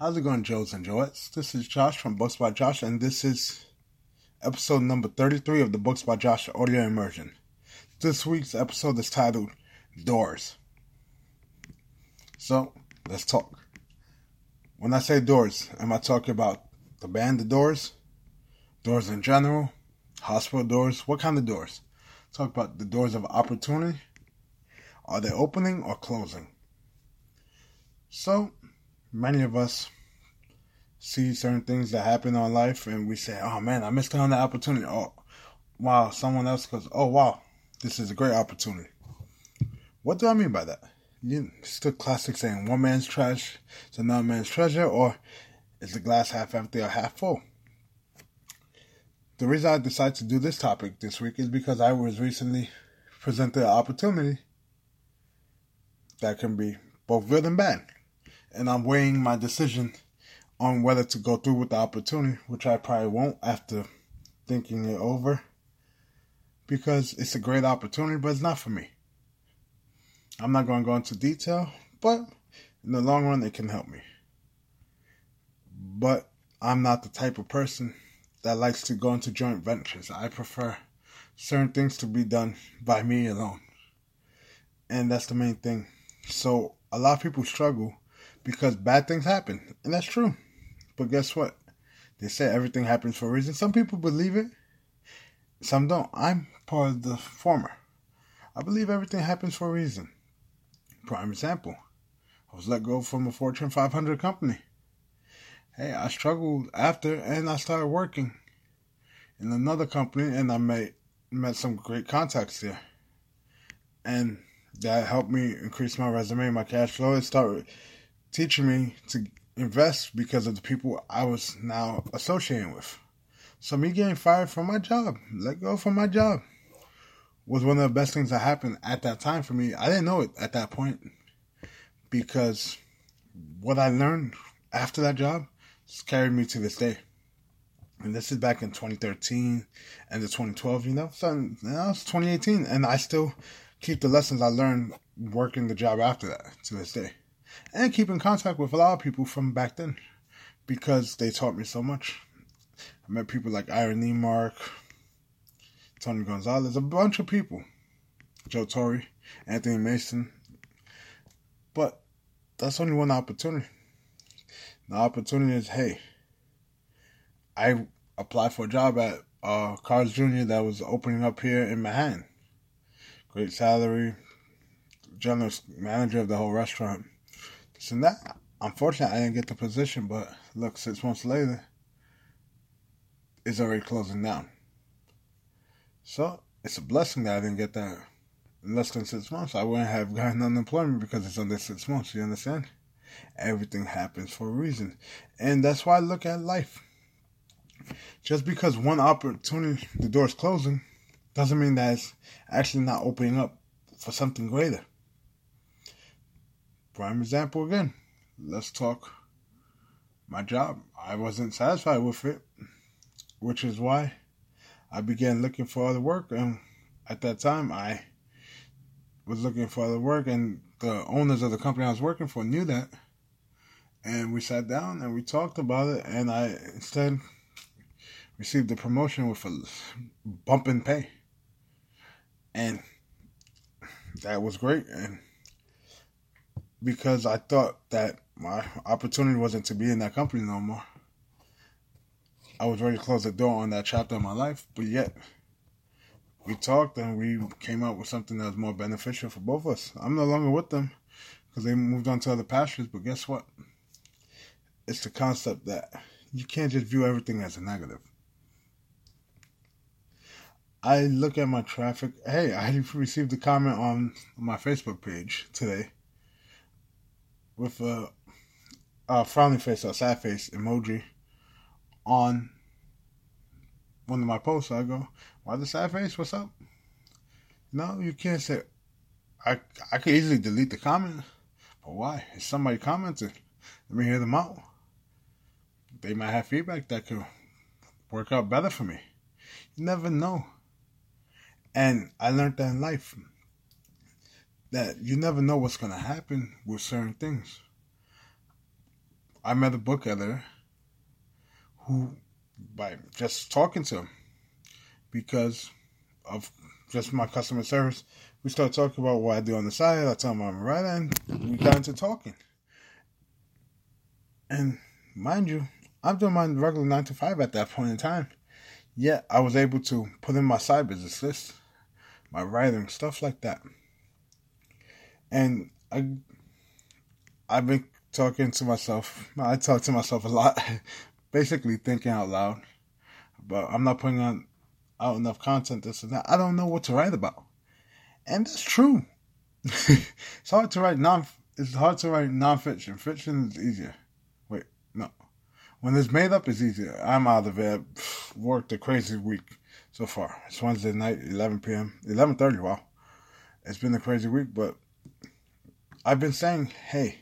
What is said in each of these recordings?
How's it going, Joes and Joettes? This is Josh from Books by Josh, and this is episode number 33 of the Books by Josh audio immersion. This week's episode is titled Doors. So, let's talk. When I say doors, am I talking about the band The Doors? Doors in general? Hospital doors? What kind of doors? Talk about the doors of opportunity. Are they opening or closing? So, many of us see certain things that happen in our life and we say, oh man, I missed out on that opportunity. Oh, wow. Someone else goes, oh wow, this is a great opportunity. What do I mean by that? You, it's the classic saying, one man's trash is another man's treasure, or is the glass half empty or half full? The reason I decided to do this topic this week is because I was recently presented an opportunity that can be both good and bad and I'm weighing my decision on whether to go through with the opportunity, which I probably won't after thinking it over, because it's a great opportunity, but it's not for me. I'm not going to go into detail, but in the long run, it can help me. But I'm not the type of person that likes to go into joint ventures. I prefer certain things to be done by me alone. And that's the main thing. So a lot of people struggle because bad things happen, and that's true. But guess what? They say everything happens for a reason. Some people believe it, some don't. I'm part of the former. I believe everything happens for a reason. Prime example I was let go from a Fortune 500 company. Hey, I struggled after and I started working in another company and I met, met some great contacts there. And that helped me increase my resume, my cash flow. and started teaching me to invest because of the people I was now associating with. So me getting fired from my job, let go from my job, was one of the best things that happened at that time for me. I didn't know it at that point because what I learned after that job has carried me to this day. And this is back in 2013 and the 2012, you know. So now it's 2018, and I still keep the lessons I learned working the job after that to this day and keep in contact with a lot of people from back then because they taught me so much. I met people like Ira Mark, Tony Gonzalez, a bunch of people, Joe Torre, Anthony Mason. But that's only one opportunity. The opportunity is, hey, I applied for a job at uh, Carl's Jr. that was opening up here in Manhattan. Great salary, general manager of the whole restaurant. So now, unfortunately, I didn't get the position, but look, six months later, it's already closing down. So it's a blessing that I didn't get that in less than six months. I wouldn't have gotten unemployment because it's under six months. You understand? Everything happens for a reason. And that's why I look at life. Just because one opportunity, the door is closing, doesn't mean that it's actually not opening up for something greater. Prime example again. Let's talk my job. I wasn't satisfied with it, which is why I began looking for other work. And at that time, I was looking for other work, and the owners of the company I was working for knew that. And we sat down and we talked about it, and I instead received a promotion with a bump in pay. And that was great. And because I thought that my opportunity wasn't to be in that company no more. I was ready to close the door on that chapter of my life, but yet we talked and we came up with something that was more beneficial for both of us. I'm no longer with them because they moved on to other pastures, but guess what? It's the concept that you can't just view everything as a negative. I look at my traffic. Hey, I received a comment on my Facebook page today with uh, a, a frowning face or sad face emoji on one of my posts. I go, "Why the sad face? What's up?" No, you can't say. I I could easily delete the comment, but why? If somebody commented, let me hear them out. They might have feedback that could work out better for me. You never know. And I learned that in life that you never know what's going to happen with certain things. I met a book editor who, by just talking to him, because of just my customer service, we started talking about what I do on the side. I tell him I'm a writer, and we got into talking. And mind you, I'm doing my regular nine to five at that point in time. Yet I was able to put in my side business list, my writing, stuff like that. And I I've been talking to myself. I talk to myself a lot, basically thinking out loud. But I'm not putting on out enough content this and that. I don't know what to write about. And that's true. it's hard to write non it's hard to write nonfiction. Fiction is easier. Wait, no. When it's made up, it's easier. I'm out of it. Worked a crazy week so far. It's Wednesday night, 11 p.m. 11:30. Wow, it's been a crazy week, but I've been saying, hey,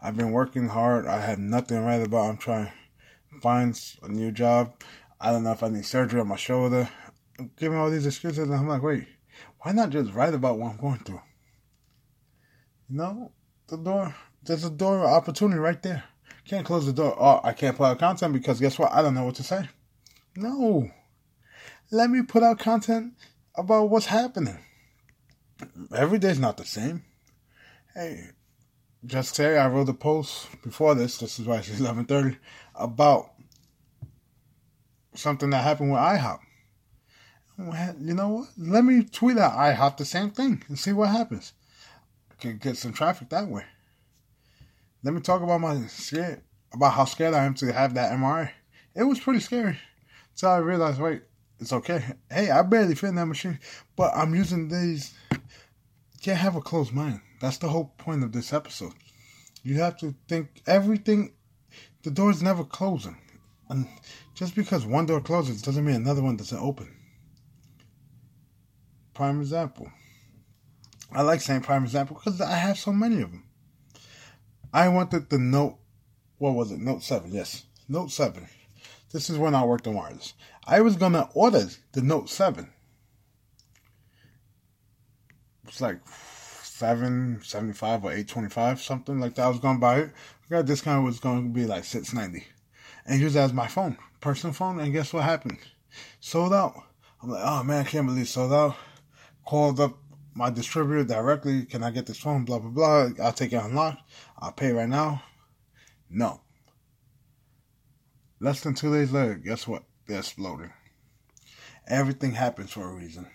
I've been working hard. I have nothing write about. I'm trying to find a new job. I don't know if I need surgery on my shoulder. I'm giving all these excuses, and I'm like, wait, why not just write about what I'm going through? You know, the door, there's a door of opportunity right there. Can't close the door. Oh, I can't put out content because guess what? I don't know what to say. No. Let me put out content about what's happening. Every day's not the same. Hey, just today I wrote a post before this, this is why it's 11.30, about something that happened with IHOP. You know what? Let me tweet at IHOP the same thing and see what happens. Can get some traffic that way. Let me talk about my scared about how scared I am to have that MRI. It was pretty scary. So I realized, wait, it's okay. Hey, I barely fit in that machine, but I'm using these. Can't have a closed mind. That's the whole point of this episode. You have to think everything. The door's never closing, and just because one door closes doesn't mean another one doesn't open. Prime example. I like saying prime example because I have so many of them. I wanted the Note, what was it? Note 7, yes. Note 7. This is when I worked on wireless. I was to order the Note 7. It's like 775 or 825, something like that. I was going to buy it. I got discount was going to be like 690 and he was as my phone, personal phone. And guess what happened? Sold out. I'm like, oh man, I can't believe sold out. Called up my distributor directly. Can I get this phone? Blah, blah, blah. I'll take it unlocked. I'll pay right now. No. Less than two days later, guess what? They're exploding. Everything happens for a reason.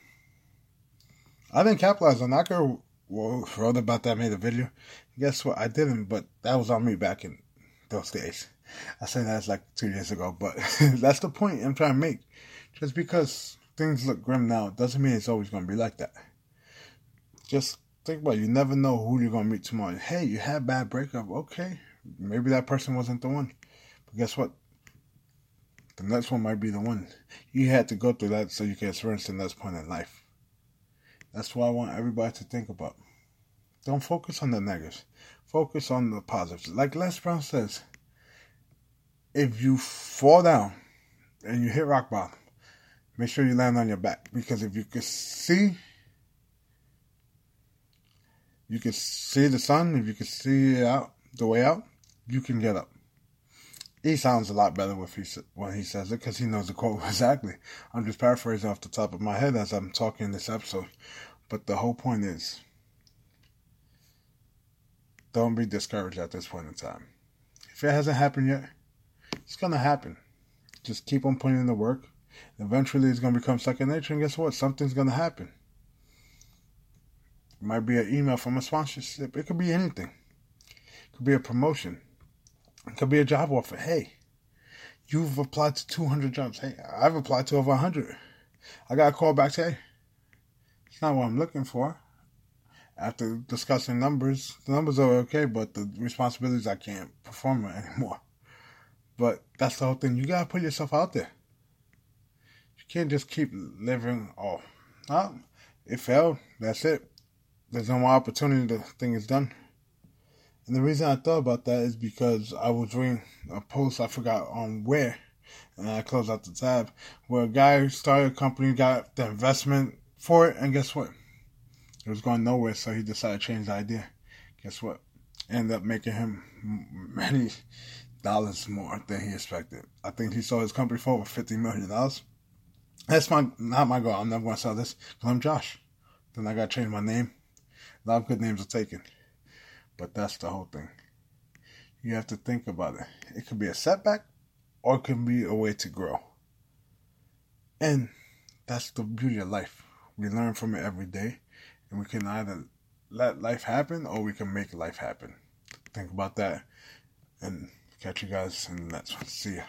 I didn't capitalize on that. Could well, wrote about that, made a video. Guess what? I didn't, but that was on me back in those days. I say that's like two years ago, but that's the point I'm trying to make. Just because things look grim now doesn't mean it's always going to be like that. Just think about it. You never know who you're going to meet tomorrow. Hey, you had bad breakup. Okay. Maybe that person wasn't the one. But guess what? The next one might be the one. You had to go through that so you can experience the next point in life. That's what I want everybody to think about. Don't focus on the negatives. Focus on the positives. Like Les Brown says, if you fall down and you hit rock bottom, make sure you land on your back. Because if you can see you can see the sun, if you can see out the way out, you can get up. He sounds a lot better when he when he says it because he knows the quote exactly. I'm just paraphrasing off the top of my head as I'm talking in this episode, but the whole point is, don't be discouraged at this point in time. If it hasn't happened yet, it's gonna happen. Just keep on putting in the work. Eventually, it's gonna become second nature, and guess what? Something's gonna happen. It might be an email from a sponsorship. It could be anything. It could be a promotion. Could be a job offer. Hey, you've applied to 200 jobs. Hey, I've applied to over 100. I got a call back. Hey, it's not what I'm looking for. After discussing numbers, the numbers are okay, but the responsibilities I can't perform anymore. But that's the whole thing. You gotta put yourself out there. You can't just keep living. Oh, oh it failed. That's it there's no more opportunity. The thing is done. And the reason I thought about that is because I was reading a post I forgot on where, and I closed out the tab where a guy started a company, got the investment for it, and guess what? It was going nowhere, so he decided to change the idea. Guess what? Ended up making him many dollars more than he expected. I think he sold his company for over fifty million dollars. That's my not my goal. I'm never gonna sell this because I'm Josh. Then I gotta change my name. A lot of good names are taken, but that's the whole thing. You have to think about it. It could be a setback, or it can be a way to grow. And that's the beauty of life. We learn from it every day, and we can either let life happen or we can make life happen. Think about that, and catch you guys in the next one. See ya.